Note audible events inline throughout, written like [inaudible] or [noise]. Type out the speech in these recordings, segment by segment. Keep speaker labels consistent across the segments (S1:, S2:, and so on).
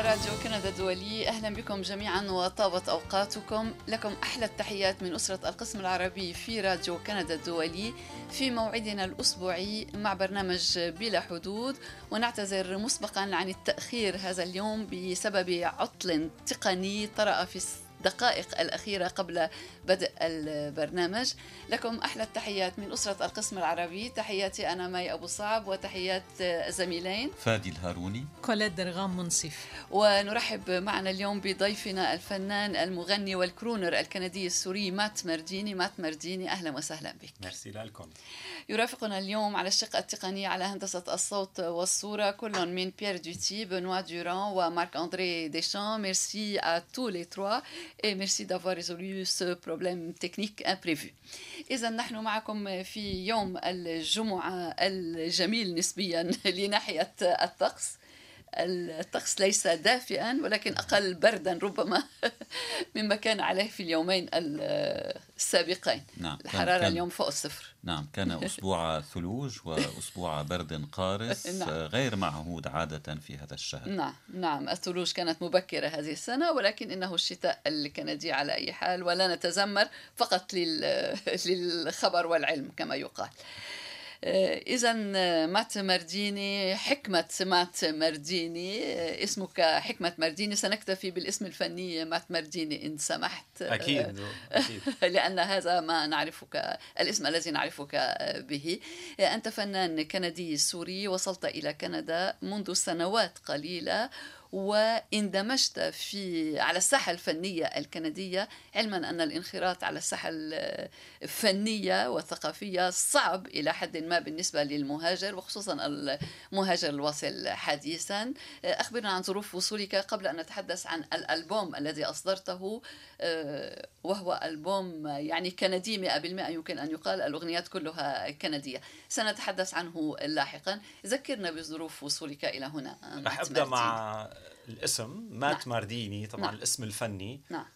S1: راديو كندا الدولي أهلا بكم جميعا وطابت أوقاتكم. لكم أحلى التحيات من أسرة القسم العربي في راديو كندا الدولي في موعدنا الأسبوعي مع برنامج بلا حدود. ونعتذر مسبقا عن التأخير هذا اليوم بسبب عطل تقني طرأ في الدقائق الأخيرة قبل بدء البرنامج. لكم أحلى التحيات من أسرة القسم العربي. تحياتي أنا مي أبو صعب وتحيات الزميلين
S2: فادي الهاروني.
S3: كولاد درغام منصف.
S1: ونرحب معنا اليوم بضيفنا الفنان المغني وال crooner الكندي السوري مات مرديني. مات مرديني أهلا وسهلا بك.
S4: ميرسي لكم.
S1: يرافقنا اليوم على الشق التقني على هندسة الصوت والصورة كل من بيير دوتي بنوا دوران ومارك أندري ديشان merci à tous les trois et merci d'avoir résolu ce problème technique imprévu. إذا نحن معكم في يوم الجمعة الجميل نسبيا [laughs] لناحية الطقس الطقس ليس دافئا ولكن أقل بردا ربما [laughs] مما كان عليه في اليومين السابقين.
S2: نعم
S1: الحرارة كان اليوم فوق الصفر.
S2: نعم كان [laughs] أسبوع ثلوج وأسبوع برد قارس [laughs] نعم. غير معهود عادة في هذا الشهر.
S1: نعم نعم. الثلوج كانت مبكرة هذه السنة ولكن إنه الشتاء الكندي على أي حال ولا نتذمر فقط للخبر والعلم كما يقال. إذا آه، مات مرديني حكمة مات مرديني. آه، اسمك حكمة مرديني. سنكتفي بالاسم الفني مات مرديني إن سمحت.
S4: أكيد, [laughs]
S1: أكيد. لأن هذا ما نعرفك الاسم الذي نعرفك به. أنت فنان كندي سوري وصلت إلى كندا منذ سنوات قليلة. واندمجت في على الساحة الفنية الكندية علما أن الانخراط على الساحة الفنية والثقافية صعب إلى حد ما بالنسبة للمهاجر وخصوصا المهاجر الواصل حديثا. أخبرنا عن ظروف وصولك قبل أن نتحدث عن الألبوم الذي أصدرته. آه، وهو ألبوم يعني كندي 100% يمكن أن يقال الأغنيات كلها كندية. سنتحدث عنه لاحقا. ذكرنا بظروف وصولك إلى هنا.
S4: رح أبدأ مع الاسم مات نعم. مارديني طبعا نعم. الاسم الفني
S1: نعم.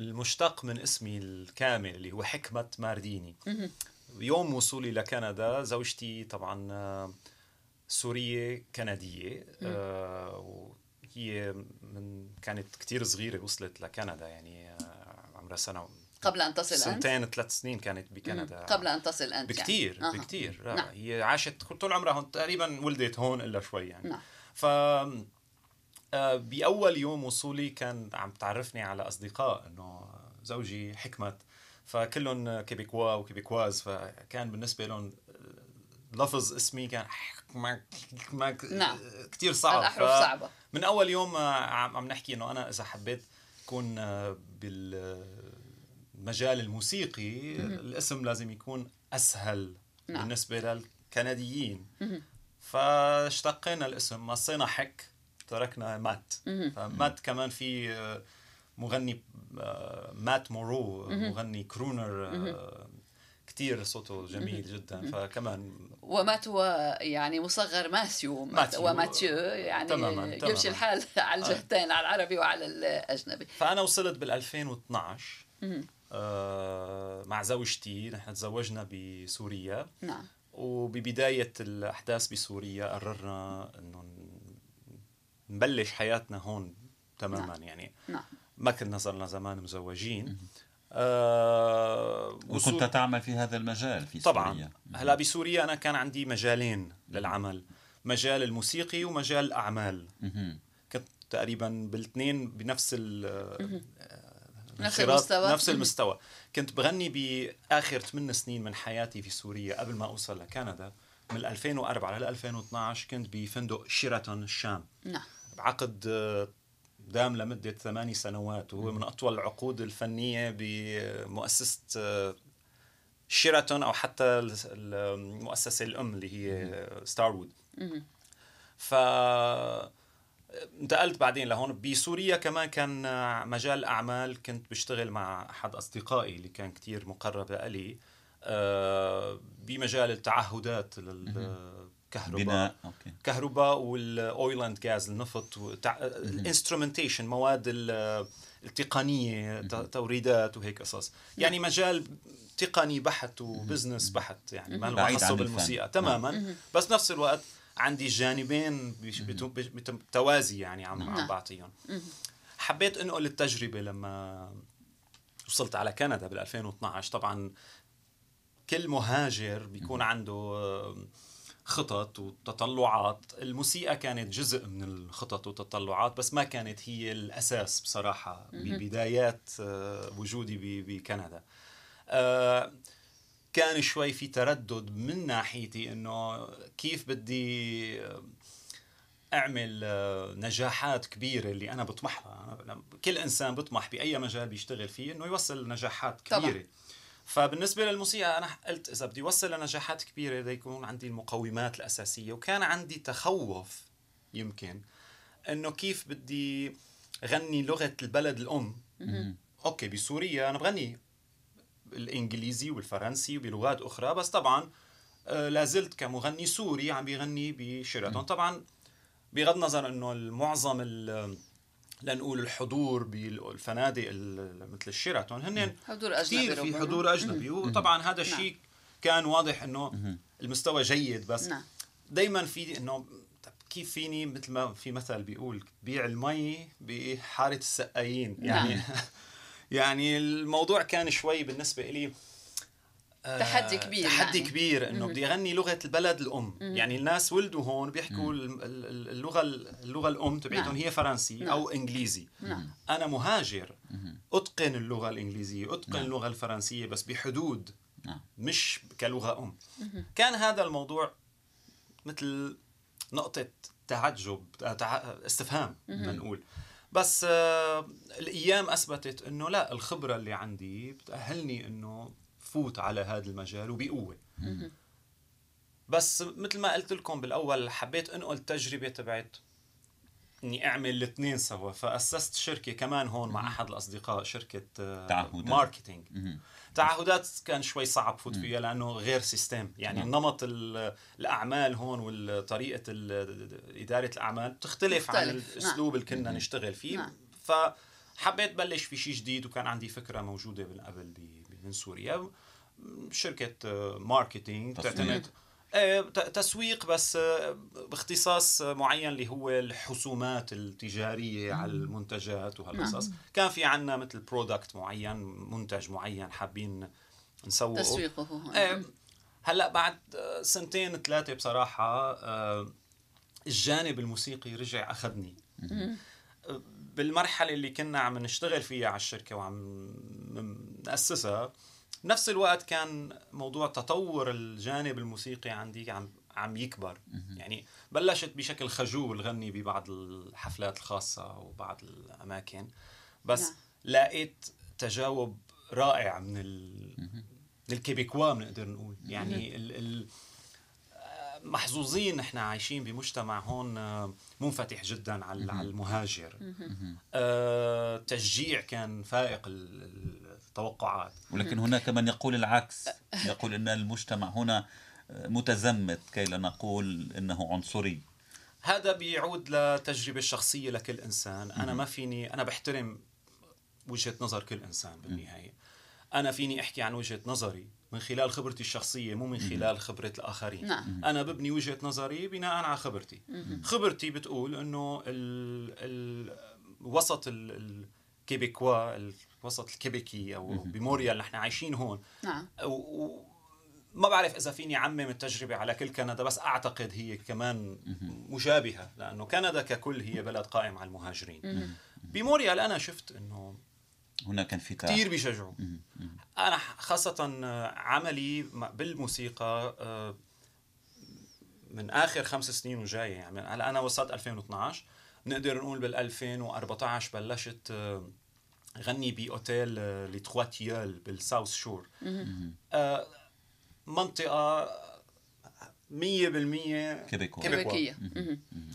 S4: المشتق من اسمي الكامل اللي هو حكمة مارديني يوم وصولي لكندا زوجتي طبعا آه، سورية كندية آه هي من كانت كتير صغيرة وصلت لكندا يعني آه عمرها سنة
S1: قبل أن تصل
S4: سنتين أنت سنتين ثلاث سنين كانت بكندا
S1: قبل أن تصل أنت
S4: بكثير يعني. بكثير نعم. هي عاشت طول عمرها هون تقريبا ولدت هون إلا شوي يعني
S1: نعم.
S4: ف آه، بأول يوم وصولي كان عم تعرفني على أصدقاء إنه زوجي حكمت فكلهم كيبيكوا وكيبيكواز فكان بالنسبة لهم آه، لفظ اسمي كان حكمك
S1: نعم.
S4: كثير صعب
S1: الأحرف صعبة.
S4: من أول يوم آه، عم نحكي إنه أنا إذا حبيت اكون بالمجال الموسيقي الاسم لازم يكون أسهل نعم. بالنسبة للكنديين. فاشتقينا الاسم قصينا حك تركنا مات. فمات كمان في آه، مغني آه، مات مونرو مغني crooner آه، كتير صوته جميل جدا. فكمان
S1: ومات هو يعني مصغر ماسيو, ماتيو وماتيو يعني تماما يمشي الحال [laughs] على الجهتين على العربي وعلى الأجنبي.
S4: فأنا وصلت بال 2012 آه مع زوجتي. نحن تزوجنا بسوريا.
S1: نعم.
S4: وببداية الأحداث بسوريا قررنا إنه نبلش حياتنا هون تماما
S1: نعم.
S4: يعني.
S1: نعم.
S4: ما كنا صرنا زمان مزوجين. آه
S2: وكنت تعمل في هذا المجال في
S4: طبعا. سوريا. هلأ بسوريا أنا كان عندي مجالين للعمل. مجال الموسيقي ومجال الأعمال. كنت تقريبا بالاثنين بنفس ال
S1: نفس المستوى.
S4: نفس المستوى. كنت بغني بآخر ثمان سنين من حياتي في سوريا قبل ما أوصل لكندا. من 2004 ل 2012 كنت بفندق شيراتون الشام.
S1: نعم.
S4: بعقد آه، دام لمدة ثماني سنوات وهو من أطول العقود الفنية بمؤسسة آه، شيراتون أو حتى المؤسسة الأم اللي هي ستاروود ف انتقلت بعدين لهون. بسوريا كمان كان مجال أعمال كنت بشتغل مع أحد أصدقائي اللي كان كتير مقرب لي آه، بمجال التعهدات للكهرباء بناء okay. كهرباء وال oil and gas النفط ال instrumentation مواد التقنية توريدات وهيك قصص. يعني مجال تقني بحت و business بحت يعني ما له خاصه بالموسيقى. تماما. بس بنفس الوقت عندي جانبين بالتوازي يعني عم عم نعم. بعطيهم. حبيت انقل التجربة لما وصلت على كندا بال 2012 طبعا كل مهاجر بيكون عنده خطط وتطلعات. الموسيقى كانت جزء من الخطط والتطلعات بس ما كانت هي الأساس بصراحة ببدايات آه، وجودي بكندا. آه، كان شوي في تردد من ناحيتي إنه كيف بدي أعمل آه، نجاحات كبيرة اللي أنا بطمح لها كل إنسان بيطمح بأي مجال بيشتغل فيه إنه يوصل نجاحات كبيرة. طبعا. فبالنسبة للموسيقى أنا قلت إذا بدي اوصل لنجاحات كبيرة بده يكون عندي المقومات الأساسية وكان عندي تخوف يمكن إنه كيف بدي غني لغة البلد الأم. okay بسوريا أنا بغني الإنجليزي والفرنسي وبلغات أخرى بس طبعا آه، لازلت كمغني سوري عم بيغني بشيراتون. طبعا بغض النظر إنه المعظم لنقول الحضور بالفنادق مثل الشيراتون هن
S1: حضور أجنبي
S4: في حضور أجنبي. وطبعا هذا الشيء. كان واضح إنه المستوى جيد بس نعم. دائما في إنه كيف فيني مثل ما في مثل بيقول بيع المي بحارة السقايين؟ يعني نعم. [laughs] يعني الموضوع كان شوي بالنسبة لي
S1: تحدي كبير
S4: تحدي يعني. كبير إنه بدي أغني لغة البلد الأم مم. يعني الناس ولدوا هون بيحكوا مم. اللغة اللغة الأم تبعتهم نعم. هي فرنسي نعم. أو إنجليزي نعم. أنا مهاجر أتقن اللغة الإنجليزية أتقن نعم. اللغة الفرنسية بس بحدود نعم. مش كلغة أم مم. كان هذا الموضوع مثل نقطة تعجب استفهام بدنا نقول بس آه الأيام أثبتت إنه لا الخبرة اللي عندي بتأهلني إنه فوت على هذا المجال وبقوة. بس مثل ما قلت لكم بالأول حبيت انقل التجربة تبعت إني أعمل الاثنين سوا. فأسست شركة كمان هون مع أحد الأصدقاء شركة آه، تعهدات. marketing. تعهدات كان شوي صعب فوت فيها لأنه غير system. يعني نعم. نمط الأعمال هون وطريقه إدارة الأعمال بتختلف عن نعم. الأسلوب اللي كنا نشتغل فيه. نعم. فحبيت بلش في شيء جديد وكان عندي فكرة موجودة من قبل من سوريا. شركة marketing تعتمد. إيه، تسويق بس آه، باختصاص معين اللي هو الحسومات التجارية على المنتجات وهالقصص. نعم. كان في عنا مثل product معين منتج معين حابين نسوقه.
S1: تسويقه
S4: إيه، هلأ بعد سنتين ثلاثة بصراحة آه، الجانب الموسيقي رجع أخذني. بالمرحلة اللي كنا عم نشتغل فيها على الشركة وعم نأسسها بنفس الوقت كان موضوع تطور الجانب الموسيقي عندي عم عم يكبر. يعني بلشت بشكل خجول غني ببعض الحفلات الخاصة وبعض الأماكن بس نعم. لقيت تجاوب رائع من ال... من الكيبيكوا بنقدر نقول. يعني ال... ال... محظوظين نحن عايشين بمجتمع هون منفتح جدا على المهاجر. آه تشجيع كان فائق التوقعات.
S2: ولكن هناك من يقول العكس. يقول إن المجتمع هنا متزمت كي لا نقول إنه عنصري.
S4: هذا بيعود لتجربة الشخصيه لكل إنسان. أنا ما فيني أنا بحترم وجهة نظر كل إنسان بالنهاية. أنا فيني أحكي عن وجهة نظري من خلال خبرتي الشخصية مو من خلال خبرة الآخرين. نعم. أنا ببني وجهة نظري بناء على خبرتي. خبرتي بتقول إنه ال ال وسط الكيبيكوا الوسط الكيبيكي أو بموريا اللي إحنا عايشين هون. نعم. و ما بعرف إذا فيني عمم التجربة على كل كندا بس أعتقد هي كمان مشابهة لأنه كندا ككل هي بلد قائم على المهاجرين. بموريال أنا شفت إنه
S2: هناك انفتاح
S4: كثير بيشجعوا. أنا خاصة عملي بالموسيقى آه، من آخر خمس سنين وجايه يعني هلا أنا وصلت 2012 نقدر نقول بال 2014 بلشت آه، غني بأوتيل آه، لي تخوا تيول بالساوث شور. منطقة 100%
S2: كيبيكوا
S1: كيبيكية.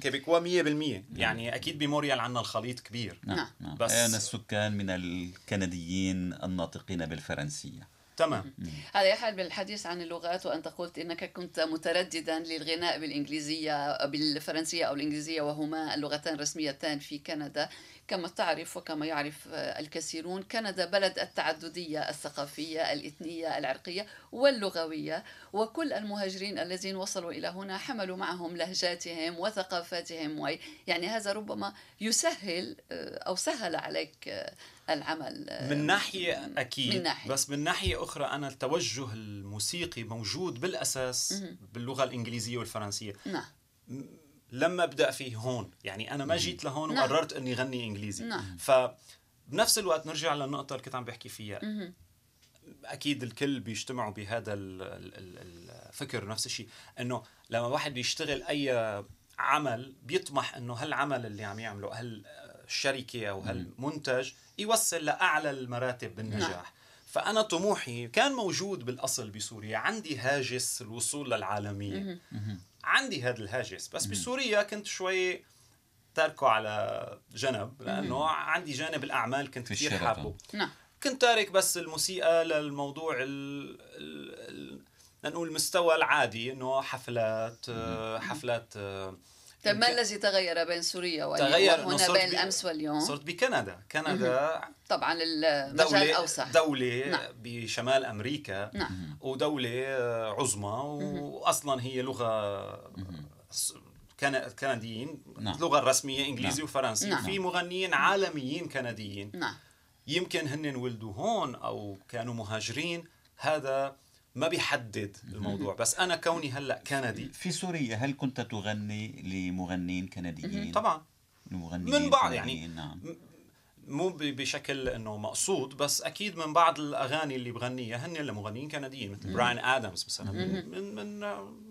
S4: كيبيكوا 100% يعني أكيد بموريال عندنا الخليط كبير.
S2: نعم, نعم. بس أنا السكان من الكنديين الناطقين بالفرنسية؟
S4: تمام.
S1: هذا يحل بالحديث عن اللغات وأنت قلت أنك كنت مترددا للغناء بالإنجليزية بالفرنسية أو الإنجليزية وهما اللغتان الرسميتان في كندا. كما تعرف وكما يعرف الكثيرون كندا بلد التعددية الثقافية الإثنية العرقية واللغوية. وكل المهاجرين الذين وصلوا إلى هنا حملوا معهم لهجاتهم وثقافاتهم يعني هذا ربما يسهل أو سهل عليك العمل
S4: من ناحية أكيد من ناحية. بس من ناحية أخرى أنا التوجه الموسيقي موجود بالأساس باللغة الإنجليزية والفرنسية
S1: نعم
S4: لما أبدأ فيه هون يعني أنا ما جيت لهون نعم. وقررت إني غني إنجليزي نعم. فبنفس الوقت نرجع للنقطة اللي كنت عم بحكي فيها
S1: مم.
S4: أكيد الكل بيجتمعوا بهذا الفكر نفس الشيء إنه لما واحد بيشتغل أي عمل بيطمح إنه هالعمل اللي عم يعمله هالشركه أو هالمنتج يوصل لأعلى المراتب بالنجاح. نعم. فأنا طموحي كان موجود بالأصل بسوريا. عندي هاجس الوصول للعالمية. عندي هذا الهاجس. بس بسوريا كنت شوي تاركه على جنب لأنه عندي جانب الأعمال كنت كثير حابه.
S1: نعم.
S4: كنت تارك بس الموسيقى للموضوع ال ال نقول المستوى العادي إنه حفلات حفلات
S1: طيب ما الذي تغير بين سوريا تغير وهنا بين الأمس واليوم؟
S4: صرت بكندا، كندا
S1: طبعا المجال دولة اوسع
S4: دولة نعم. بشمال أمريكا
S1: نعم.
S4: ودولة عظمى واصلا هي لغة كنديين نعم. اللغة الرسمية انجليزي نعم. وفرنسي نعم. في مغنيين عالميين كنديين
S1: نعم.
S4: يمكن هن ولدوا هون أو كانوا مهاجرين هذا ما بيحدد الموضوع. بس أنا كوني هلأ كندي.
S2: في سوريا هل كنت تغني لمغنيين كنديين؟
S4: طبعا.
S2: لمغنيين
S4: من بعض يعني. نعم. مو بشكل إنه مقصود بس أكيد من بعض الأغاني اللي بغنيها هن لمغنيين كنديين مثل براين آدمز مثلا. من, من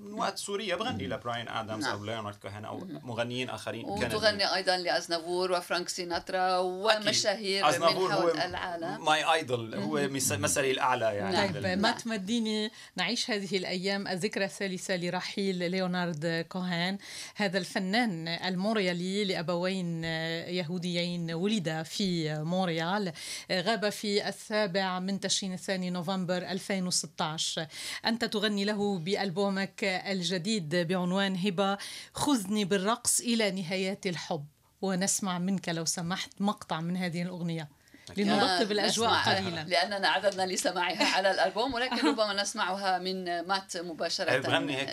S4: من وقت سوريا بغني لبراين آدمز نعم. أو ليونارد كوهن أو مغنيين آخرين.
S1: وتغني أيضا لازنافور وفرانك سيناترا ومشاهير من حول العالم.
S4: My idol هو مثلي الأعلى يعني.
S3: طيب ما تمديني نعيش هذه الأيام الذكرى الثالثة لرحيل ليونارد كوهن. هذا الفنان المونريالي لأبوين يهوديين ولد في مونريال غاب في السابع من تشرين الثاني نوفمبر 2016 أنت تغني له بألبومك الجديد بعنوان هبة خذني بالرقص إلى نهايات الحب. ونسمع منك لو سمحت مقطع من هذه الأغنية. لنرطب الأجواء قليلا.
S1: لأننا عددنا لسماعها [laughs] على الألبوم ولكن ربما نسمعها من مات مباشرة.
S4: بغني هيك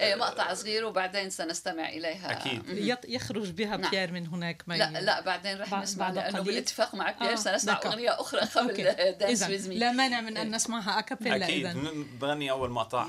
S1: أي مقطع صغير وبعدين سنستمع إليها.
S3: أكيد. يخرج بها نعم. بيير من هناك
S1: ما لا لا بعدين رح نسمع لأنه بالاتفاق مع بيير آه. سنسمع أغنية أخرى قبل دانس ويز
S3: لا مانع من أن نسمعها أكابيلا
S4: أكيد. بغني أول مقطع.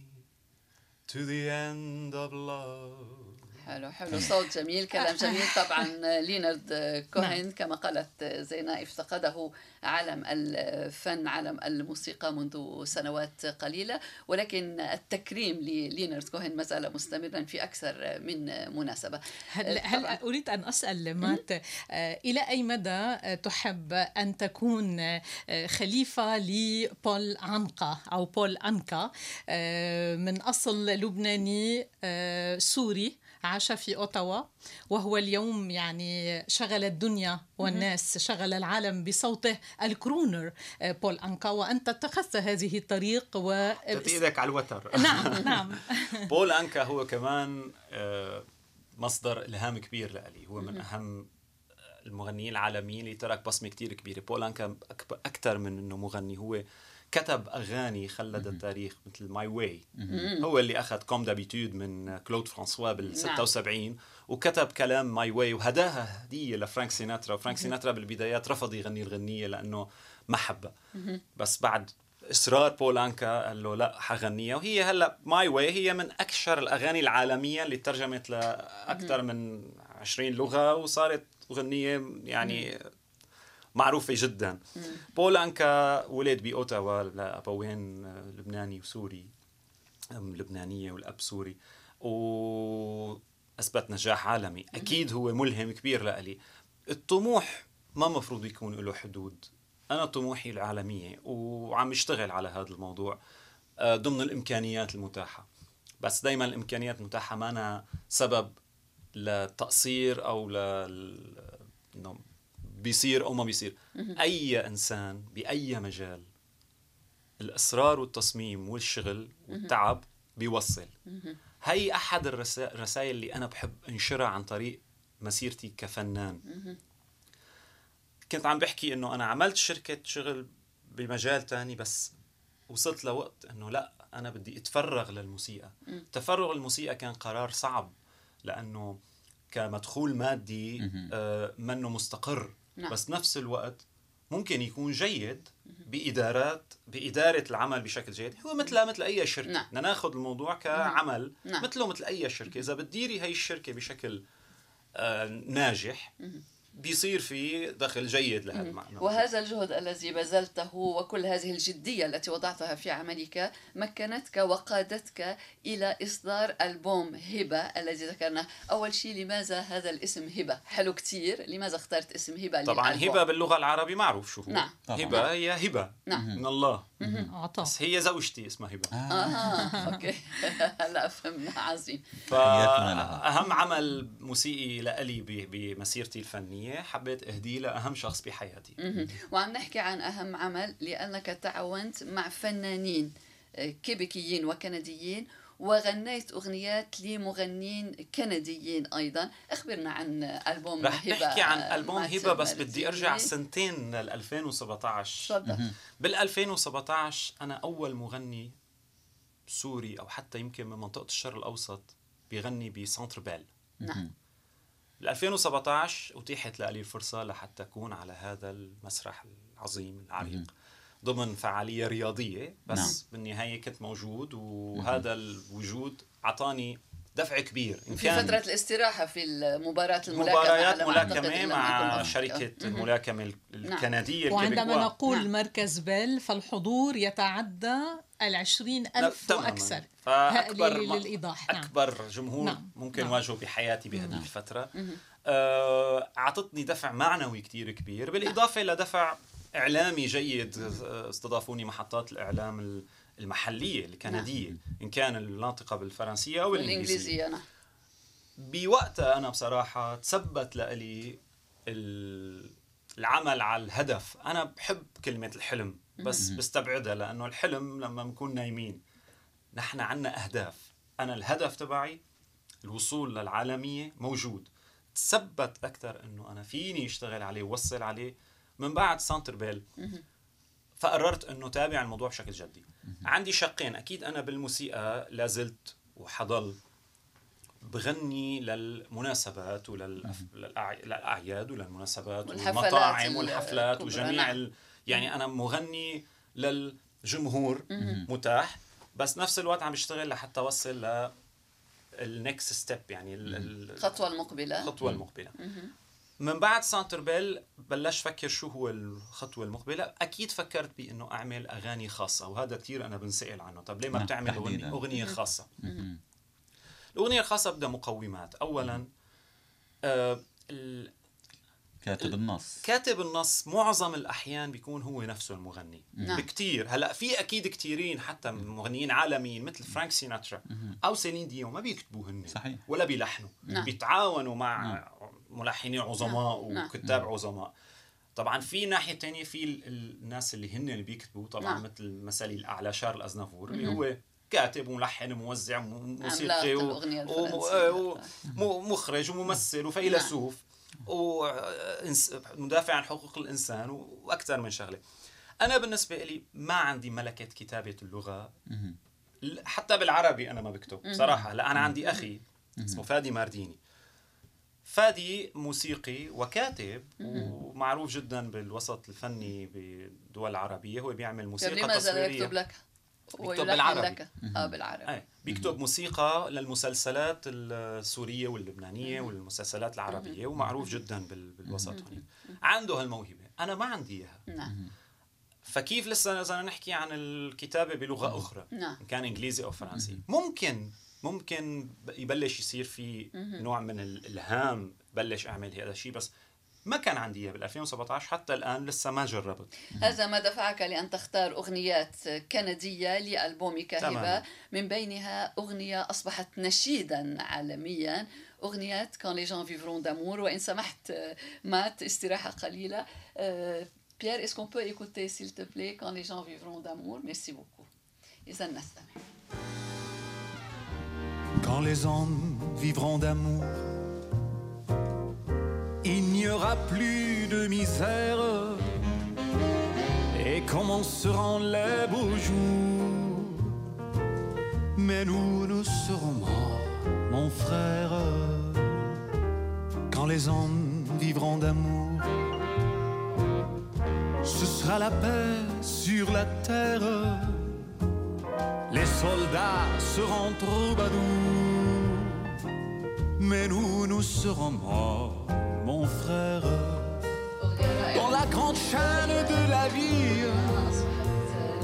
S4: to the end of love.
S1: حلو حلو صوت جميل كلام جميل. طبعا لينارد كوهين نعم. كما قالت زينة افتقده عالم الفن عالم الموسيقى منذ سنوات قليلة. ولكن التكريم للينارد كوهين ما زال مستمرا في أكثر من مناسبة.
S3: هل, هل أريد أن أسأل مات آه، إلى أي مدى تحب أن تكون آه، خليفة لبول عنقا أو بول أنكا آه، من أصل لبناني سوري؟ عاش في أوتاوا وهو اليوم يعني شغل الدنيا والناس شغل العالم بصوته ال crooner. آه، بول أنكا وأنت اتخذت هذه الطريق و
S4: إيدك على الوتر. [laughs]
S3: نعم نعم. [laughs]
S4: بول أنكا هو كمان آه، مصدر إلهام كبير لي هو من أهم المغنيين العالميين اللي ترك بصمة كتير كبيرة. بول أنكا أكثر من أنه مغني. هو كتب أغاني خلد التاريخ مثل My Way هو اللي أخذ Comme d'habitude من كلود فرانسوا بال 76 نعم. وكتب كلام My Way وهداها هدية لفرانك سيناترا. وفرانك سيناترا بالبدايات رفض يغني الغنية لأنه ما حبها بس بعد إصرار بول أنكا قال له لا حغنيها. وهي هلا My Way هي من أكثر الأغاني العالمية اللي ترجمت لأكثر من 20 لغة وصارت أغنية يعني معروفة جدا. بول أنكا ولد بأوتاوا لأبوين لبناني وسوري أم لبنانية والأب سوري. وأثبت نجاح عالمي. أكيد هو ملهم كبير لألي. الطموح ما مفروض يكون له حدود. أنا طموحي العالمية وعم اشتغل على هذا الموضوع آه، ضمن الإمكانيات المتاحة. بس دايما الإمكانيات المتاحة ما أنا سبب لتقصير أو ل إنه بيصير أو ما بيصير. أي إنسان بأي مجال الإصرار والتصميم والشغل والتعب بيوصل. هي أحد الرسائل اللي أنا بحب أنشرها عن طريق مسيرتي كفنان. كنت عم بحكي إنه أنا عملت شركة شغل بمجال تاني بس وصلت لوقت إنه لأ أنا بدي أتفرغ للموسيقى. تفرغ الموسيقى كان قرار صعب لأنه كمدخول مادي آه منه مستقر. نعم. بس نفس الوقت ممكن يكون جيد بادارات بإدارة العمل بشكل جيد هو مثل مثل أي شركة نعم. بدنا ناخذ الموضوع كعمل نعم. مثله مثل أي شركة إذا بتديري هي الشركة بشكل آه ناجح بيصير في دخل جيد لهذا المعنى.
S1: وهذا الجهد الذي بذلته وكل هذه الجدية التي وضعتها في عملك مكنتك وقادتك إلى إصدار ألبوم هبة الذي ذكرناه. أول شيء لماذا هذا الاسم هبة؟ حلو كتير. لماذا اخترت اسم هبة
S4: طبعا هبة باللغة العربية معروف شو هو.
S1: نعم.
S4: هبة هي هبة. نعم. من الله. بس هي زوجتي اسمها هبة.
S1: آه. آه. [laughs] أوكي. هلا [laughs] فهمنا. عظيم.
S4: فأهم عمل موسيقي لإلي بمسيرتي الفنية الفنية حبيت أهديه لأهم شخص بحياتي.
S1: وعم نحكي عن أهم عمل لأنك تعاونت مع فنانين آه، كيبيكيين وكنديين وغنيت أغنيات لمغنين كنديين أيضا. أخبرنا عن ألبوم
S4: رح هبة رح نحكي عن ألبوم هبة بس بدي أرجع سنتين لل 2017 تفضل. بال 2017 أنا أول مغني سوري أو حتى يمكن من منطقة الشرق الأوسط بيغني بسانتر بيل. نعم. ب 2017 أتيحت لي الفرصة لحتى أكون على هذا المسرح العظيم العريق. ضمن فعالية رياضية بس نعم. بالنهاية كنت موجود وهذا الوجود أعطاني دفع كبير
S1: إن في فترة الاستراحة في المباراة
S4: الملاكمة مباريات ملاكمة مع شركة الملاكمة الكندية
S3: نعم. وعندما نقول نعم. مركز بيل فالحضور يتعدى العشرين ألف وأكثر
S4: فأكبر للإيضاح نعم. أكبر جمهور نعم. ممكن نعم. واجهه بحياتي بهذه نعم. الفترة آه، أعطتني دفع معنوي كتير كبير بالإضافة نعم. لدفع إعلامي جيد استضافوني محطات الإعلام المحلية الكندية نعم. إن كان الناطقة بالفرنسية أو الإنجليزية. نعم. بوقتها أنا بصراحة تثبت لي العمل على الهدف. أنا بحب كلمة الحلم بس بستبعدها لأنه الحلم لما بنكون نايمين نحن عنا أهداف. أنا الهدف تبعي الوصول للعالمية موجود. تثبت أكثر أنه أنا فيني أشتغل عليه ووصل عليه من بعد سانتر بيل فقررت أنه تابع الموضوع بشكل جدي. عندي شقين أكيد أنا بالموسيقى لازلت وحضل بغني للمناسبات وللأعياد وللمناسبات والمطاعم والحفلات وجميع ال... يعني أنا مغني للجمهور متاح بس نفس الوقت عم بشتغل لحتى اوصل ل ال next step يعني
S1: الخطوه المقبلة.
S4: الخطوه المقبلة. من بعد سانتر بيل بلش فكر شو هو الخطوة المقبلة. أكيد فكرت بأنه أعمل أغاني خاصة وهذا كثير أنا بنسأل عنه. طب ليه ما نعم، بتعمل أغنية, أغنية خاصة؟ الأغنية الخاصة بدها مقومات. اولا آه
S2: كاتب النص
S4: كاتب النص معظم الأحيان بيكون هو نفسه المغني نعم. بكتير هلأ في أكيد كثيرين حتى مغنيين عالميين مثل فرانك سيناترا أو سيلين ديون ما بيكتبوا هن صحيح ولا بيلحنوا نعم. بيتعاونوا مع نعم. ملحنين عظماء نعم. وكتاب نعم. عظماء طبعا في ناحية تانية في الناس اللي هن اللي بيكتبوا طبعا نعم. مثل مثلي الأعلى شارل ازنافور اللي هو كاتب وملحن وموزع وموسيقي ومخرج وممثل وفيلسوف نعم. ومدافع عن حقوق الإنسان وأكثر من شغلة. أنا بالنسبة لي ما عندي ملكة كتابة اللغة. حتى بالعربي أنا ما بكتب صراحة. لا أنا عندي أخي اسمه فادي مارديني. فادي موسيقي وكاتب ومعروف جدا بالوسط الفني بالدول العربيه هو بيعمل موسيقى
S1: لماذا تصويرية. لماذا يكتب لك.
S4: بيكتب بالعربي.
S1: لك. آه بالعربي.
S4: أي. بيكتب موسيقى للمسلسلات السورية واللبنانية والمسلسلات العربية ومعروف جدا بالوسط هنا عنده هالموهبة. أنا ما عندي إياها.
S1: نعم.
S4: فكيف لسه إذا نحكي عن الكتابة بلغة أخرى؟
S1: نعم.
S4: ان كان إنجليزي أو فرنسي. ممكن ممكن يبلش يصير في نوع من الالهام بلش أعمل هذا الشيء بس ما كان عندي إياه بال 2017 حتى الآن لسه ما جربت.
S1: هذا ما دفعك لأن تختار أغنيات كندية لالبومك هبه من بينها أغنية أصبحت نشيدا عالميا. اغنيه Quand les hommes vivront d'amour وإن سمحت مات استراحة قليلة. Pierre est-ce qu'on peut écouter s'il te plaît quand les hommes vivront d'amour merci beaucoup. اذا نستمع.
S5: Quand les hommes vivront d'amour. N'y aura plus de misère et commenceront les beaux jours. Mais nous, nous serons morts, mon frère, quand les hommes vivront d'amour. Ce sera la paix sur la terre. Les soldats seront troubadours, mais nous, nous serons morts mon frère. Dans la grande chaîne de la vie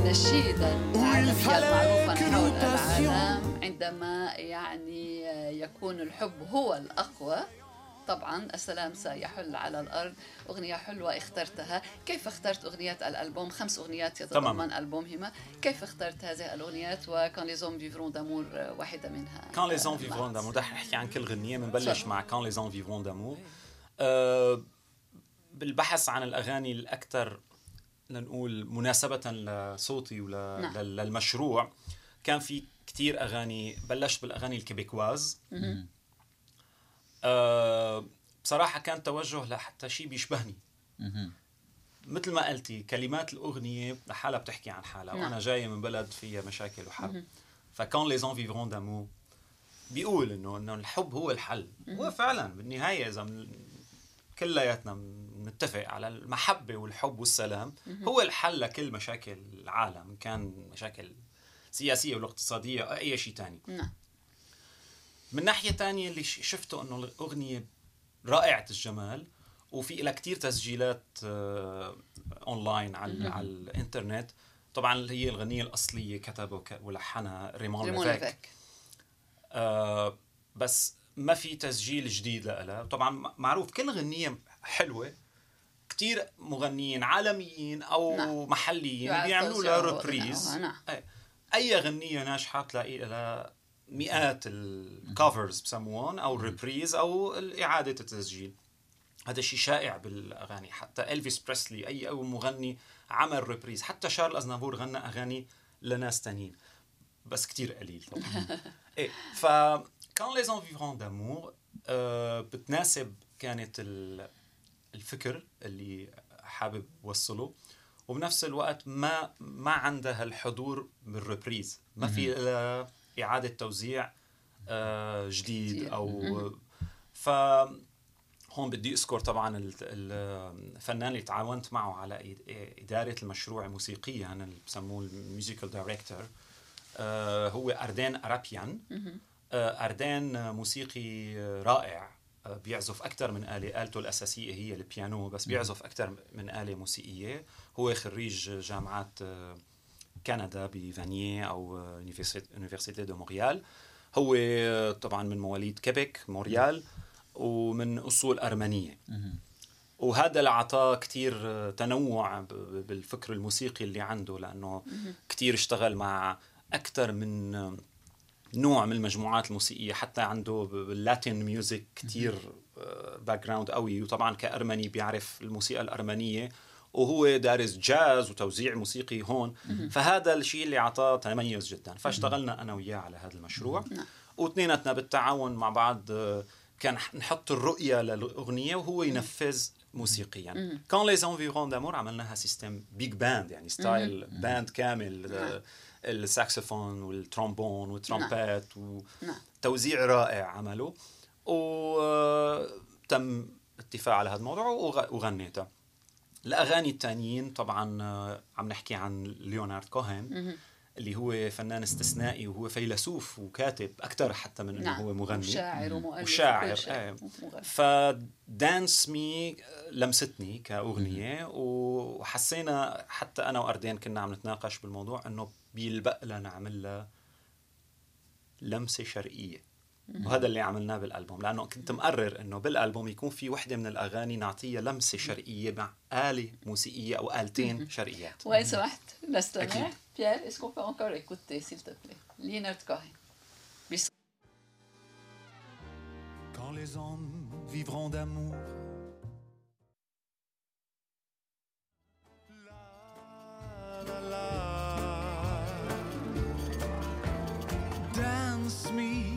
S1: نشيدا عالميا معروفا حول العالم عندما يعني يكون الحب هو الأقوى. طبعا السلام سيحل على الأرض. أغنية حلوة اخترتها. كيف اخترت أغنيات الألبوم؟ خمس أغنيات يتضمن ألبومهما. كيف اخترت هذه الأغنيات؟ وكان لي زون فيفرون دامور واحدة منها.
S4: Quand les hommes vivront d'amour رح نحكي عن كل غنية بنبلش مع Quand les hommes vivront d'amour بالبحث عن الأغاني الأكثر لنقول مناسبة لصوتي وللمشروع نعم. كان في كتير أغاني بلشت بالأغاني ال québécoises أه بصراحة كان توجه لحتى شيء بيشبهني. مثل ما قلتي كلمات الأغنية لحالها بتحكي عن حالها نعم. وأنا جاية من بلد فيها مشاكل وحرب. ف Quand les hommes vivront d'amour بيقول إنه إنه الحب هو الحل. هو فعلا بالنهاية إذا كلياتنا نتفق على المحبة والحب والسلام. هو الحل لكل مشاكل العالم كان مشاكل سياسية ولا اقتصادية أو أي شيء تاني. نعم. من ناحية تانية اللي شفته أنه الأغنية رائعة الجمال وفي لها كتير تسجيلات اونلاين على, على الإنترنت. طبعا هي الغنية الأصلية كتبها ولحنها ريمون ليفيك. آه بس ما في تسجيل جديد لها طبعا معروف كل غنية حلوة كتير مغنيين عالميين أو نعم. محليين بيعملوا لها reprise نعم. أي غنية ناجحة تلاقي لها مئات ال covers بسموهم أو ال reprises أو اعادة التسجيل. هذا شيء شائع بالأغاني. حتى الفيس بريسلي أي أو مغني عمل reprise حتى شارل ازنافور غنى أغاني لناس تانيين. بس كتير قليل طبعا. [laughs] إيه ف Quand les hommes vivront d'amour بتناسب كانت الفكر اللي حابب وصله وبنفس الوقت ما ما عندها الحضور بال reprises. ما في إعادة توزيع آه، جديد أو ف هون بدي أذكر طبعا الفنان اللي تعاونت معه على إدارة المشروع موسيقيا اللي بسموه ال musical director هو أردين أرابيان. آه، أردان موسيقي رائع آه، بيعزف أكثر من آلة. آلته الأساسية هي البيانو بس بيعزف أكثر من آلة موسيقية. هو خريج جامعات آه، كندا بفانية أو Université de Montréal هو طبعا من مواليد كيبك مونريال ومن أصول أرمنية. وهذا اللي أعطاه كثير تنوع بالفكر الموسيقي اللي عنده لأنه كثير اشتغل مع أكثر من نوع من المجموعات الموسيقية حتى عنده بال Latin music كثير background قوي وطبعا كأرمني بيعرف الموسيقى الأرمنية وهو دارس جاز وتوزيع موسيقي هون. فهذا الشيء اللي أعطاه تميز جدا. فاشتغلنا أنا وياه على هذا المشروع. نعم. واثنيناتنا بالتعاون مع بعض آه، كان نحط الرؤية للأغنية وهو ينفذ موسيقيا. Quand les hommes vivront d'amour عملناها system big band يعني style band كامل آه، الساكسفون والترومبون والترومبات نعم. وتوزيع رائع عمله. وتم اتفاق على هذا الموضوع وغنيتها الأغاني الثانيين طبعا عم نحكي عن ليونارد كوهن اللي هو فنان استثنائي وهو فيلسوف وكاتب أكثر حتى من إنه
S1: نعم.
S4: هو مغني
S1: وشاعر ومؤلف
S4: وشاعر. إيه
S1: ومغني.
S4: فدانس مي لمستني كأغنية وحسينا حتى أنا وأردين كنا عم نتناقش بالموضوع أنه بيلبق لنا نعمل لها لمسة شرقية وهذا اللي عملناه بالألبوم لأنه كنت مقرر أنه بالألبوم يكون في وحدة من الأغاني نعطيها لمسة شرقية مع آلة موسيقية أو آلتين شرقيات.
S1: وإن سمحت نستمع qu'on peut encore écouter, s'il te plaît? Leonard Cohen. بس-
S5: Quand les hommes vivront d'amour. La, la, la. Dance me.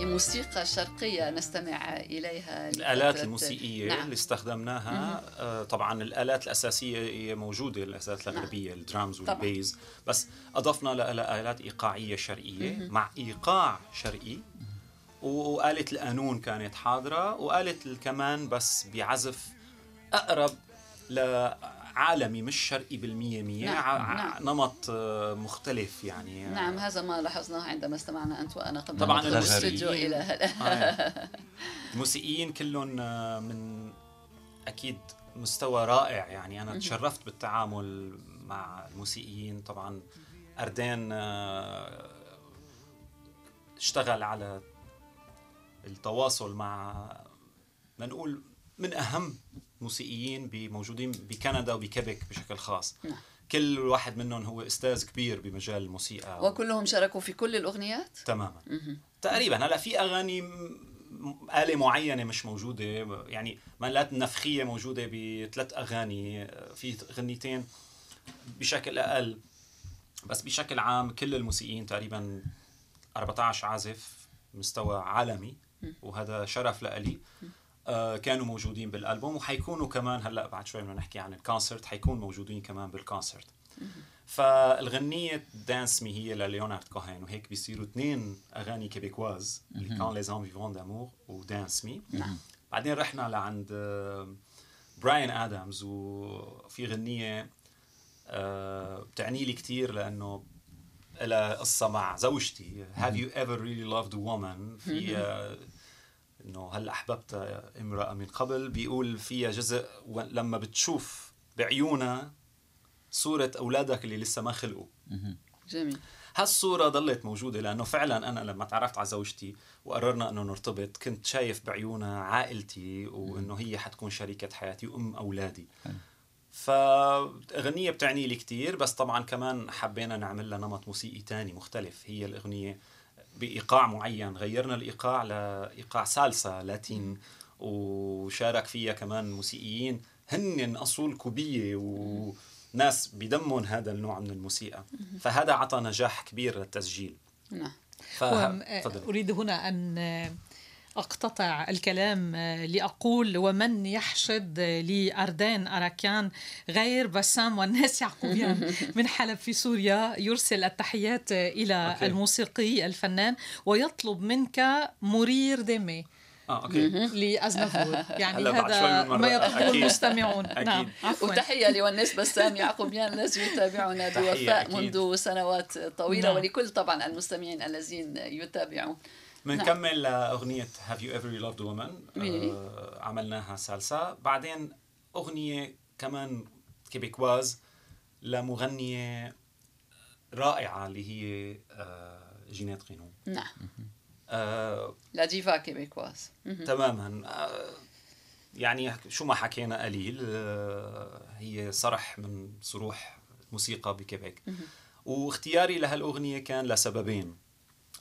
S1: يعني موسيقى شرقية نستمع إليها
S4: الآلات الموسيقية
S1: نعم.
S4: اللي استخدمناها آه، طبعا الآلات الأساسية هي موجودة الآلات الغربية الدرامز
S1: طبعاً.
S4: وال bass. بس أضفنا لها آلات إيقاعية شرقية مع إيقاع شرقي. وآلة القانون كانت حاضرة وآلة الكمان بس بعزف أقرب لعالمي مش شرقي بالمية مية
S1: نعم،
S4: ع-
S1: نعم.
S4: نمط آه، مختلف يعني.
S1: نعم هذا ما لاحظناه عندما استمعنا أنت وأنا قبل
S4: طبعاً
S1: الاستوديو إلى هلا
S4: آه. [laughs] الموسيقيين كلهم آه، من أكيد مستوى رائع يعني. أنا تشرفت بالتعامل مع الموسيقيين. طبعا اردين آه، اشتغل على التواصل مع نقول من أهم موسيقيين موجودين بكندا وبكيبك بشكل خاص.
S1: نعم.
S4: كل واحد منهم هو أستاذ كبير بمجال الموسيقى.
S1: وكلهم شاركوا في كل الأغنيات؟
S4: تماما. تقريبا. هلا في أغاني آلة معينة مش موجودة. يعني مالات النفخية موجودة بثلاث أغاني. في غنيتين بشكل أقل. بس بشكل عام كل الموسيقيين تقريبا 14 عازف مستوى عالمي. وهذا شرف لإلي. آه، كانوا موجودين بالألبوم وحيكونوا كمان هلأ بعد شوي بدنا نحكي عن الكونسرت حيكون موجودين كمان بالكونسرت. فالغنية Dance Me هي لليونارد كوهين وهيك بيصيروا اثنين أغاني québécoises اللي Quand les hommes vivront d'amour و Dance
S1: Me.
S4: بعدين رحنا لعند آه، براين ادمز وفي غنية آه، بتعني لي كثير لأنه لها قصة مع زوجتي. Have you ever really loved a woman? في آه، [laughs] إنه هل أحببت امرأة من قبل؟ بيقول فيها جزء لما بتشوف بعيونها صورة أولادك اللي لسه ما خلقوا.
S1: جميل.
S4: هالصورة ضلت موجودة لأنه فعلا أنا لما تعرفت على زوجتي وقررنا أنه نرتبط كنت شايف بعيونها عائلتي وأنه هي حتكون شريكة حياتي وأم أولادي. فأغنية بتعني لي كتير بس طبعا كمان حبينا نعمل لها نمط موسيقي تاني مختلف. هي الأغنية بإيقاع معين. غيرنا الإيقاع لإيقاع سالسا لاتين. وشارك فيها كمان موسيقيين. هن أصول كوبية وناس بدمهم هذا النوع من الموسيقى. فهذا عطى نجاح كبير للتسجيل.
S1: نعم.
S4: تفضل.
S3: أريد هنا أن أقتطع الكلام لأقول ومن يحشد لأردان أراكان غير بسام والناس يعقوبيان [laughs] من حلب في سوريا يرسل التحيات إلى
S4: أوكي.
S3: الموسيقي الفنان ويطلب منك مرير دمي
S4: آه okay [laughs]
S3: لأزنفور يعني
S4: هلا بعد شوي
S3: هذا. ما يطلبه. المستمعون
S4: أكيد.
S3: نعم عفوا
S1: وتحية لونس بسام يعقوبيان الذي يتابعنا بوفاء. منذ سنوات طويلة
S3: نعم.
S1: ولكل طبعا المستمعين الذين يتابعون
S4: بنكمل أغنية Have You Ever Loved a Woman. آه عملناها سالسا بعدين أغنية كمان québécoise لمغنية رائعة اللي هي آه جينيت رينو.
S1: نعم.
S4: آه
S1: La diva québécoise
S4: تماما. آه يعني شو ما حكينا قليل آه هي صرح من صروح الموسيقى بكيبيك. واختياري لهالأغنية كان لسببين.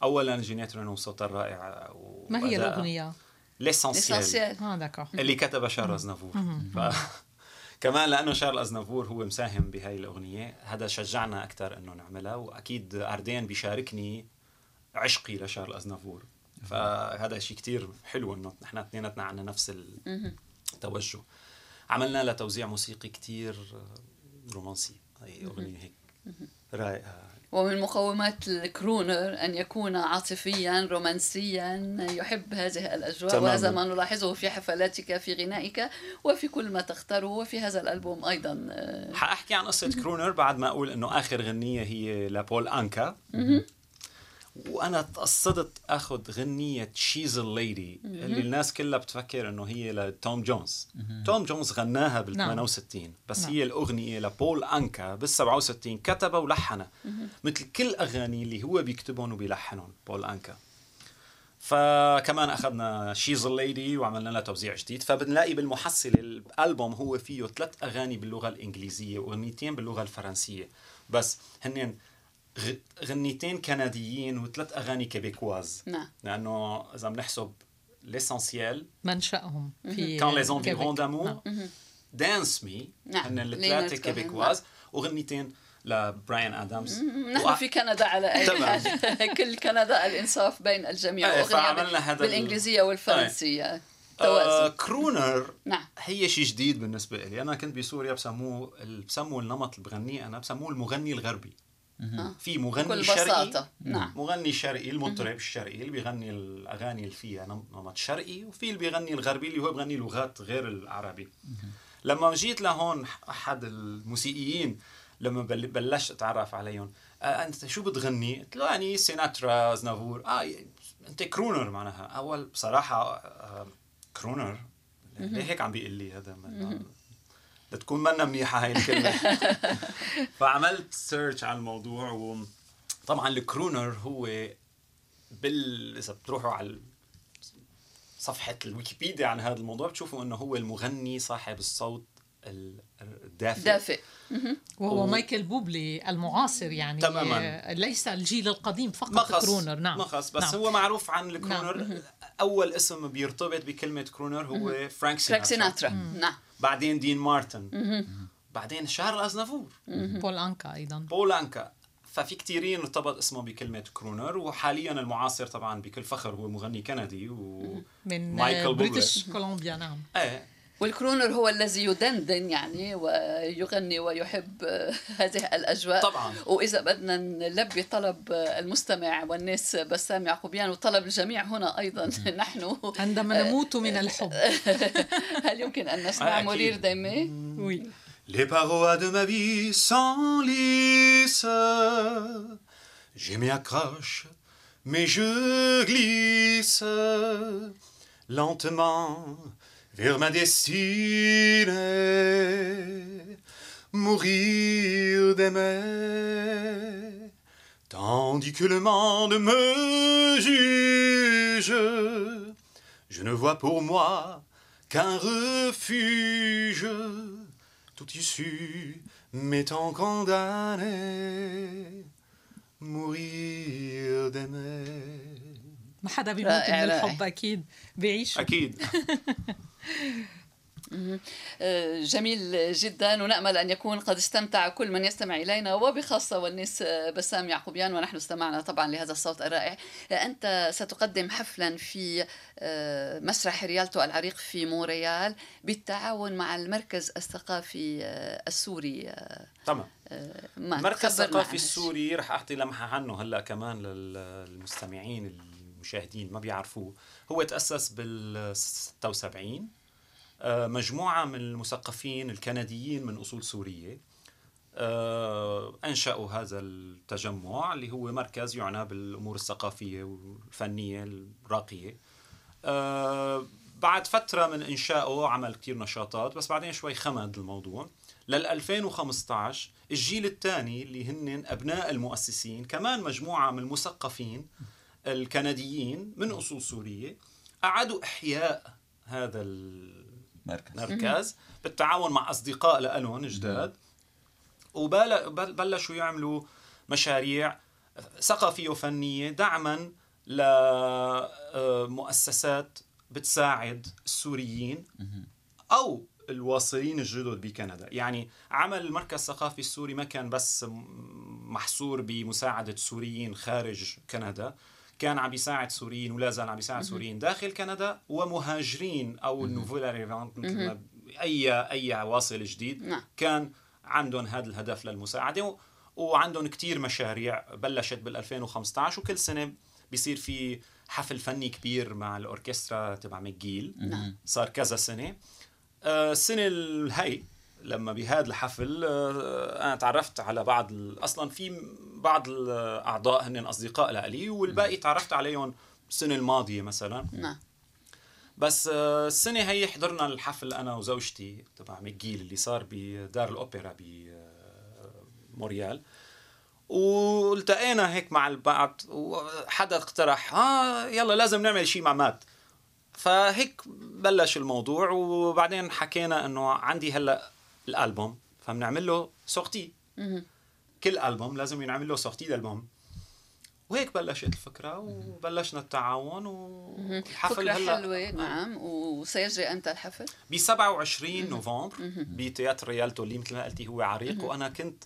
S4: أولا جينيت رينو صوتها الرائع
S3: ما هي الأغنية؟
S1: L'essentiel
S3: آه d'accord
S4: اللي كتبها شارل أزنافور. ف... [laughs] كمان لأنه شارل أزنافور هو مساهم بهاي الأغنية هذا شجعنا أكثر إنه نعملها وأكيد أردين بيشاركني عشقي لشارل أزنافور. فهذا شيء كتير حلو إنه نحن اثنيناتنا عندنا نفس التوجه. عملنا لها توزيع موسيقي كتير رومانسي. هي أغنية هيك. رايقه
S1: ومن مقومات الكرونر أن يكون عاطفيا رومانسيا يحب هذه الأجواء. تمام. وهذا ما نلاحظه في حفلاتك في غنائك وفي كل ما تختاره وفي هذا الألبوم أيضا.
S4: حأحكي عن قصة كرونر بعد ما أقول أنه آخر غنية هي لبول أنكا. وأنا تقصدت أخذ غنية She's a Lady اللي الناس كلها بتفكر إنه هي لتوم جونز توم جونز غناها بال 68 نعم. بس نعم. هي الأغنية لبول أنكا بال 67 كتبها ولحنها. مثل كل أغاني اللي هو بيكتبهم وبيلحنهم بول أنكا. فكمان أخذنا She's a Lady وعملنا لها توزيع جديد. فبنلاقي بالمحصله الألبوم هو فيه ثلاث أغاني باللغة الإنجليزية وأغنيتين باللغة الفرنسية. بس هن غنيتين كنديين وثلاث أغاني québécoises
S1: نعم.
S4: لأنه إذا بنحسب L'essentiel
S3: منشأهم في
S4: Quand les hommes vivront d'amour Dance Me هن الثلاثه québécoises وغنيتين لبراين ادمز
S1: نحن في كندا على أي حال. [laughs] كل كندا الإنصاف بين الجميع.
S4: إيه فعملنا هذا
S1: بالإنجليزية والفرنسية.
S4: آه crooner نعم. هي شيء جديد بالنسبة لي أنا كنت بسوريا بسموه بسموه النمط اللي بغنيه أنا بسموه المغني الغربي. آه. في مغني شرقي؟ نعم. مغني شرقي المطرب الشرقي اللي بيغني الأغاني اللي فيها نمط شرقي وفي اللي بيغني الغربي اللي هو بيغني لغات غير العربي. لما جيت لهون أحد الموسيقيين لما بلشت أتعرف عليهم آه أنت شو بتغني؟ قلت له يعني سيناترا زنافور آه أنت كرونر معناها. أول بصراحة آه crooner. ليه هيك عم بيقول لي هذا؟ لتكون منا منيحة هاي الكلمة. [laughs] فعملت search على الموضوع وطبعا ال crooner هو بال إذا بتروحوا على صفحة الويكيبيديا عن هذا الموضوع بتشوفوا إنه هو المغني صاحب الصوت الدافئ.
S1: دافئ.
S3: وهو و... مايكل بوبلي المعاصر يعني تماما. ليس الجيل القديم فقط مخص crooner. نعم.
S4: مخص بس نعم. هو معروف عن ال crooner. نعم. أول اسم بيرتبط بكلمة crooner هو فرانك سيناترا. فرانك
S1: سيناترا نعم.
S4: بعدين دين مارتن. بعدين شارل ازنافور
S3: بول أنكا أيضا.
S4: بول أنكا. ففي كثيرين ارتبط اسمه بكلمة crooner وحاليا المعاصر طبعا بكل فخر هو مغني كندي و
S3: من مايكل بريتش كولومبيا نعم.
S4: إيه.
S1: وال crooner هو الذي يدندن يعني ويغني ويحب هذه الأجواء.
S4: طبعا.
S1: وإذا بدنا نلبي طلب المستمع والناس بسام يعقوبيان وطلب الجميع هنا أيضا. [laughs] نحن
S3: عندما نموت من الحب. [laughs]
S1: هل يمكن أن نسمع مرير ديمي؟
S3: Oui.
S5: Les parois de ma vie s'enlissent. Je m'y accroche, mais je glisse lentement. vers ma destinée, mourir d'aimer, tandis que le monde me juge. Je ne vois pour moi qu'un refuge, tout issu m'étant condamné, mourir d'aimer.
S3: ما حدا بيموت من الحب اكيد بيعيش
S4: اكيد [laughs] [laughs]
S1: جميل جدا. ونأمل أن يكون قد استمتع كل من يستمع إلينا وبخاصة والناس بسام يعقوبيان ونحن استمعنا طبعا لهذا الصوت الرائع. أنت ستقدم حفلا في مسرح ريالتو العريق في مونريال بالتعاون مع المركز الثقافي السوري.
S4: تمام. المركز الثقافي السوري رح أعطي لمحة عنه هلأ كمان للمستمعين المشاهدين ما بيعرفوه. هو تأسس بال 76 آه، مجموعة من المثقفين الكنديين من أصول سورية آه، أنشأوا هذا التجمع اللي هو مركز يعنى بالأمور الثقافية والفنية الراقية. آه، بعد فترة من إنشائه عمل كتير نشاطات بس بعدين شوي خمد الموضوع. لل 2015 الجيل الثاني اللي هن أبناء المؤسسين كمان مجموعة من المثقفين الكنديين من أصول سورية أعادوا إحياء هذا مركز. مركز. بالتعاون مع أصدقاء لهم جداد. وبلشوا يعملوا مشاريع ثقافية وفنية دعما لمؤسسات بتساعد السوريين أو الواصلين الجدد بكندا. يعني عمل المركز الثقافي السوري ما كان بس محصور بمساعدة السوريين خارج كندا. كان عم بيساعد سوريين ولا زال عم بيساعد سوريين داخل كندا ومهاجرين أو ال nouvel مثل ما اي أي واصل جديد
S1: نعم.
S4: كان عندهم هذا الهدف للمساعدة وعندهم كتير مشاريع بلشت بال 2015 وكل سنة بيصير في حفل فني كبير مع الأوركسترا تبع مcgill
S1: نعم.
S4: صار كذا سنة. آه، السنة الهي لما بهذا الحفل آه، أنا تعرفت على بعض أصلا في بعض الأعضاء هن أصدقاء لي والباقي تعرفت عليهم السنة الماضية مثلا.
S1: نعم.
S4: بس آه، السنة هي حضرنا الحفل أنا وزوجتي تبع مcgill اللي صار بدار الأوبرا بمونريال والتقينا هيك مع البعض وحدا اقترح آه يلا لازم نعمل شيء مع مات. فهيك بلش الموضوع وبعدين حكينا إنه عندي هلأ الألبوم فبنعمل له
S1: sortie.
S4: كل ألبوم لازم ينعمل له sortie الالبوم وهيك بلشت الفكرة وبلشنا التعاون والحفل
S1: فكرة
S4: هلأ.
S1: حلوة نعم. وسيجري أمتى الحفل؟
S4: ب 27 نوفمبر ب Théâtre Rialto اللي مثل ما قلتي هو عريق وأنا كنت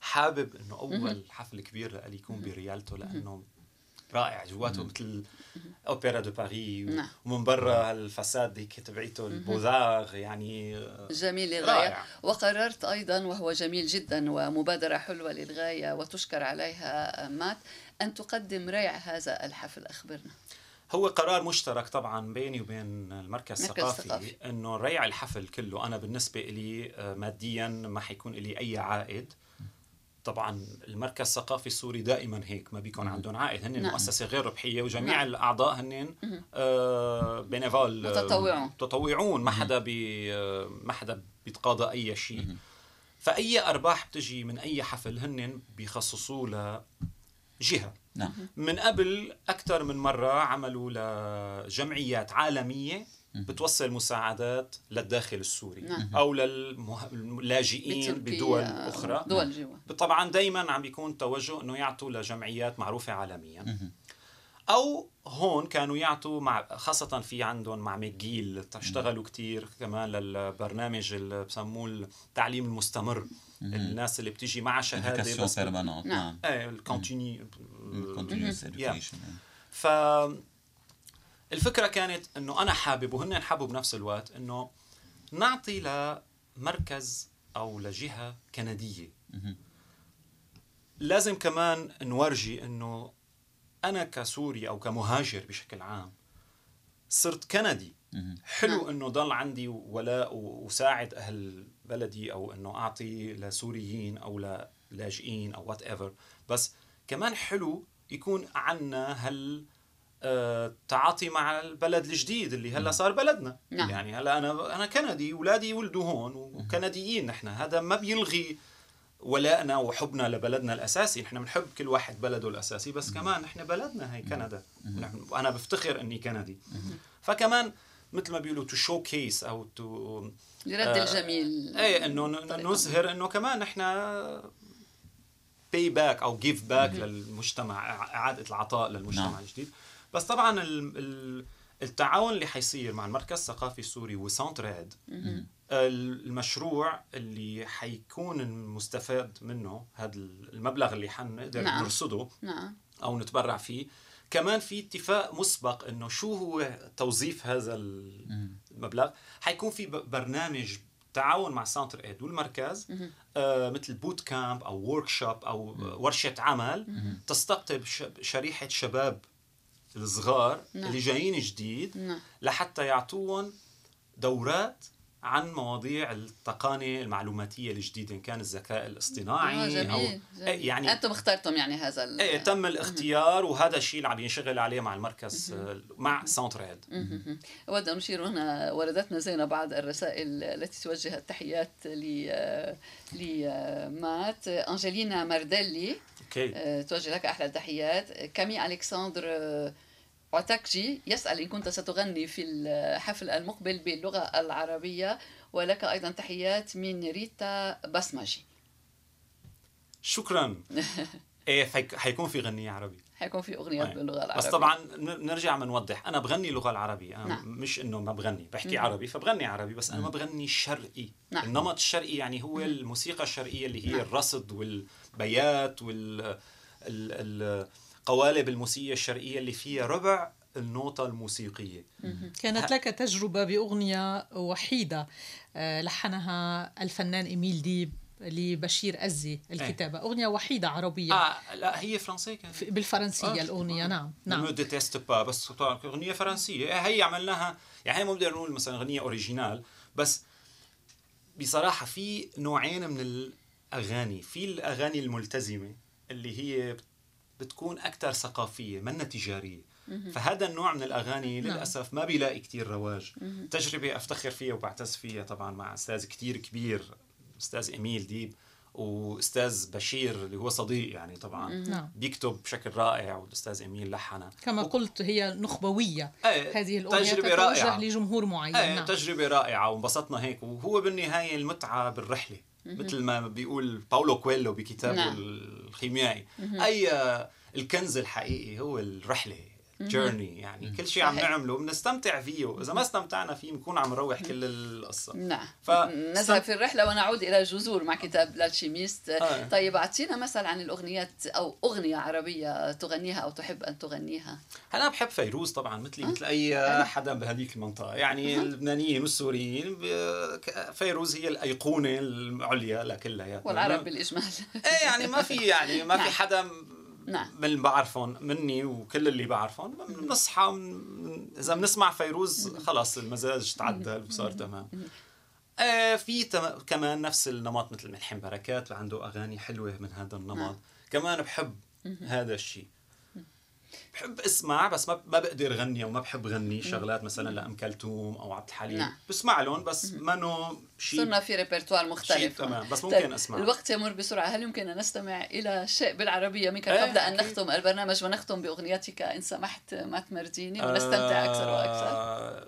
S4: حابب إنه أول حفل كبير لي يكون بريالتو لأنه رائع جواته مثل Opéra de Paris
S1: نعم.
S4: ومن برا ال façade هيك تبعيته ال Beaux-Arts يعني
S1: جميل للغاية.
S4: رائع.
S1: وقررت أيضا وهو جميل جدا ومبادرة حلوة للغاية وتشكر عليها مات أن تقدم ريع هذا الحفل. أخبرنا.
S4: هو قرار مشترك طبعا بيني وبين المركز
S1: مركز
S4: الثقافي
S1: ثقافي.
S4: إنه ريع الحفل كله. أنا بالنسبة لي آه، ماديا ما حيكون لي أي عائد. طبعا المركز الثقافي السوري دائما هيك ما بيكون عندهم عائد هن
S1: نعم.
S4: مؤسسه غير ربحية وجميع
S1: نعم.
S4: الأعضاء هن آه بينيفول آه،
S1: متطوعون.
S4: متطوعون. ما حدا بي آه، ما حدا بيتقاضى أي شيء. فأي أرباح بتجي من أي حفل هن بيخصصوا ل جهه
S2: نعم.
S4: من قبل أكثر من مرة عملوا لجمعيات عالمية بتوصل مساعدات للداخل السوري
S1: نعم.
S4: أو لللاجئين
S1: بتركيا
S4: بدول أخرى.
S1: دول جوا.
S4: طبعا دائما عم بيكون توجه إنه يعطوا لجمعيات معروفة عالميا. أو هون كانوا يعطوا مع خاصة في عندهم مع ميجيل اشتغلوا كتير كمان للبرنامج اللي بسموه التعليم المستمر. الناس اللي بتيجي مع
S2: شهادة
S4: بس
S1: نعم.
S2: نعم.
S4: إيه الكونتيني ف الفكرة كانت إنه أنا حابب وهن حبوا بنفس الوقت إنه نعطي لمركز أو لجهة
S2: كندية.
S4: لازم كمان نورجي إنه أنا كسوري أو كمهاجر بشكل عام صرت كندي. حلو إنه ضل عندي ولاء وساعد أهل بلدي أو إنه أعطي لسوريين أو للاجئين أو whatever بس كمان حلو يكون عنا هال تعاطي مع البلد الجديد اللي هلا صار بلدنا.
S1: نعم.
S4: يعني هلا أنا أنا كندي اولادي يولدوا هون وكنديين نحن. هذا ما بيلغي ولائنا وحبنا لبلدنا الأساسي. نحن بنحب كل واحد بلده الأساسي بس كمان نحن بلدنا هي كندا. نحن- وأنا بفتخر إني كندي. فكمان مثل ما بيقولوا to showcase أو to
S1: لرد
S4: آه،
S1: الجميل.
S4: إيه
S1: إنه.
S4: نظهر إنه كمان نحن pay back أو give back للمجتمع إعادة العطاء للمجتمع
S2: نعم.
S4: بس طبعا ال- ال- التعاون اللي حيصير مع المركز الثقافي السوري و Centre Aide المشروع اللي حيكون المستفاد منه هذا المبلغ اللي حنقدر
S1: نعم.
S4: نرصده
S1: نعم.
S4: أو نتبرع فيه كمان في اتفاق مسبق إنه شو هو توظيف هذا المبلغ حيكون في برنامج تعاون مع Centre Aide والمركز آه مثل boot camp أو workshop أو ورشة عمل تستقطب شريحة شباب الصغار
S1: نعم.
S4: اللي جايين جديد
S1: نعم.
S4: لحتى يعطوهم دورات عن مواضيع التقنية المعلوماتية الجديدة إن كان الذكاء الاصطناعي
S1: آه جميل,
S4: أو
S1: جميل.
S4: إيه يعني
S1: أنتم اخترتم يعني هذا ال-
S4: إيه تم الاختيار وهذا الشيء اللي عم ينشغل عليه مع المركز آه، مع Centre Aide
S1: مهم. أود أن أشير هنا وردتنا زينب بعض الرسائل التي توجه التحيات ل لمات أنجلينا مارديلي OK توجه لك أحلى التحيات كامي ألكسندر آه، عتكجي يسأل إن كنت ستغني في الحفل المقبل باللغة العربية ولك أيضا تحيات من ريتا بسمجي
S4: شكرا إيه حيك- حيكون في غنية عربي
S1: حيكون في أغنيات
S4: أي.
S1: باللغة العربية.
S4: بس طبعا نرجع بنوضح أنا بغني اللغة العربيه أنا
S1: نعم.
S4: مش إنه ما بغني بحكي عربي فبغني عربي بس أنا ما بغني شرقي.
S1: نعم.
S4: النمط الشرقي يعني هو الموسيقى الشرقية اللي هي
S1: نعم.
S4: الرصد والبيات وال ال... ال... قوالب الموسيقى الشرقية اللي فيها ربع النوتة الموسيقية.
S3: كانت لك تجربة بأغنية وحيدة آه، لحنها الفنان إيميل ديب. لبشير أزي الكتابة. إيه؟ أغنية وحيدة عربية.
S4: آه لا هي فرنسية
S3: كانت. بالفرنسية آه. الأغنية. آه. نعم نعم.
S4: Déteste pas بس أغنية فرنسية. إيه، هي عملناها. يعني مو بنقدر نقول مثلا أغنية originale بس بصراحة في نوعين من الأغاني. في الأغاني الملتزمة اللي هي بتكون أكثر ثقافية منا تجارية. فهذا النوع من الأغاني نعم. للأسف ما بيلاقي كتير رواج. تجربة أفتخر فيها وبعتز فيها طبعا مع أستاذ كتير كبير أستاذ إيميل ديب وأستاذ بشير اللي هو صديق يعني طبعا. نعم. بيكتب بشكل رائع والأستاذ إيميل لحنها
S3: كما و... قلت هي نخبوية. إيه هذه الأغنية تجربة رائعة. لجمهور معين.
S4: إيه نعم. تجربة رائعة وانبسطنا هيك. وهو بالنهاية المتعة بالرحلة مثل ما بيقول باولو كويلو بكتابه نعم. الخيميائي. أي الكنز الحقيقي هو الرحلة. journey يعني. كل شيء عم نعمله بنستمتع فيه. اذا ما استمتعنا فيه بنكون عم نروح كل القصة.
S1: نعم. ف... نذهب في الرحلة ونعود إلى الجذور مع كتاب L'Alchimiste آه. طيب أعطينا مثل عن الأغنيات أو أغنية عربية تغنيها أو تحب أن تغنيها.
S4: أنا بحب فيروز طبعا مثلي مثل أي حدا بهذيك المنطقة. يعني اللبنانيين والسوريين فيروز هي الأيقونة العليا لكلها.
S1: والعرب بالإجمال.
S4: إيه يعني ما في يعني ما في نعم. حدا نعم. من اللي بعرفهم مني وكل اللي بعرفهم. بنصحى من إذا بنسمع فيروز خلاص المزاج تعدل وصار تمام. آه في تم... كمان نفس النمط مثل ملحم بركات عنده أغاني حلوة من هذا النمط. نعم. كمان بحب هذا الشيء. بحب اسمع بس ما ما بقدر غني أو ما بحب غني شغلات مثلا لأم كلثوم أو عبد الحليم. نعم. بسمع لهم بس منه شيء
S1: صرنا في ريبرتوار مختلف.
S4: تمام بس ممكن طيب. أسمع.
S1: الوقت يمر بسرعة. هل يمكن أن نستمع إلى شيء بالعربية؟ منك إيه قبل أن نختم البرنامج ونختم بأغنيتك إن سمحت ما تمرديني ونستمتع أكثر وأكثر.
S4: آه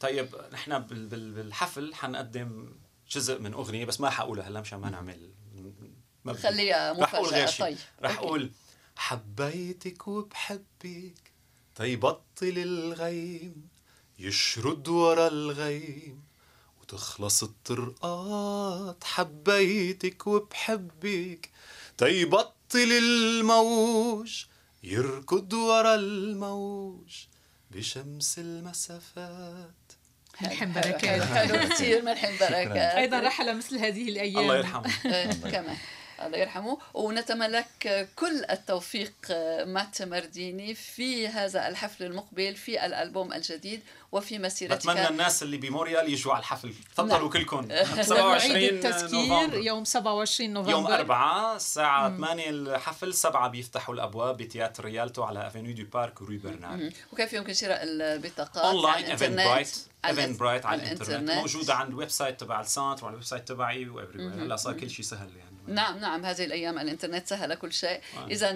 S4: طيب نحن بالحفل حنقدم جزء من أغنية بس ما حقولها هلا مشان ما نعمل
S1: خليها مفاجأة. طيب
S4: رح أقول حبيتك وبحبك. تيبطل الغيم يشرد ورا الغيم وتخلص الطرقات. حبيتك وبحبك. تيبطل الموج يركض ورا الموج بشمس المسافات.
S3: ملحم بركات
S1: حلو. كثير ملحم بركات
S3: أيضا رحلة مثل هذه الأيام.
S4: الله يرحمه. [laughs]
S1: كمان. الله يرحمه. ونتمنى لك كل التوفيق مات مرديني في هذا الحفل المقبل في الألبوم الجديد وفي مسيرتك.
S4: بتمنى الناس اللي بمونريال يجوا على الحفل. تفضلوا نعم. كلكم. [laughs]
S3: 27 التذكير يوم 27 نوفمبر.
S4: يوم 4 الساعة 8 الحفل 7 بيفتحوا الأبواب ب Théâtre Rialto على avenue du Parc و rue Bernard
S1: وكيف يمكن شراء البطاقات؟
S4: online Eventbrite Eventbrite على الإنترنت. موجودة عند ال website تبع ال centre وعلى ال website تبعي هلا صار كل شيء سهل يعني.
S1: نعم نعم هذه الأيام الإنترنت سهل كل شيء. آه. اذا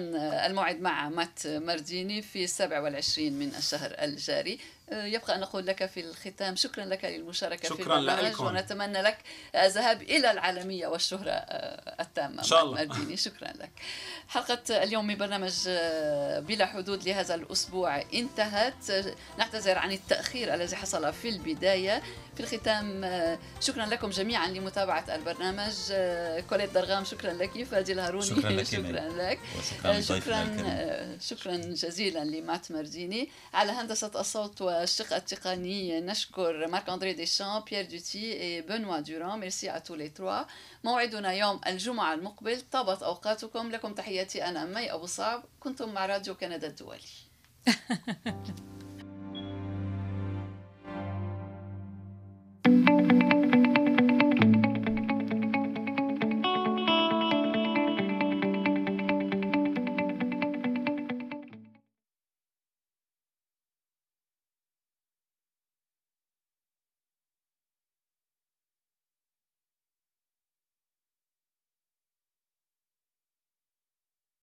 S1: الموعد مع مات مرديني في 27 من الشهر الجاري. آه، يبقى أن نقول لك في الختام شكرا لك للمشاركة
S4: شكرا
S1: في البرنامج ونتمنى لك الذهاب إلى العالمية والشهرة آه، التامة. إن
S4: شاء الله. [laughs]
S1: شكرا لك. حلقة اليوم من برنامج بلا حدود لهذا الأسبوع انتهت. نعتذر عن التأخير الذي حصل في البداية. في الختام شكرا لكم جميعا لمتابعة البرنامج. كوليت درغام شكرا لك. فادي الهاروني
S2: شكرا لك
S1: شكرا لك.
S2: وشكرا
S1: شكرا, شكرا جزيلا لمات مرديني على هندسة الصوت الشق التقني نشكر مارك أندري ديشان بيير دوتي وبنوا دوران Merci à tous les trois موعدنا يوم الجمعة المقبل. طابت أوقاتكم. لكم تحياتي أنا مي أبو صعب. كنتم مع راديو كندا الدولي. [laughs]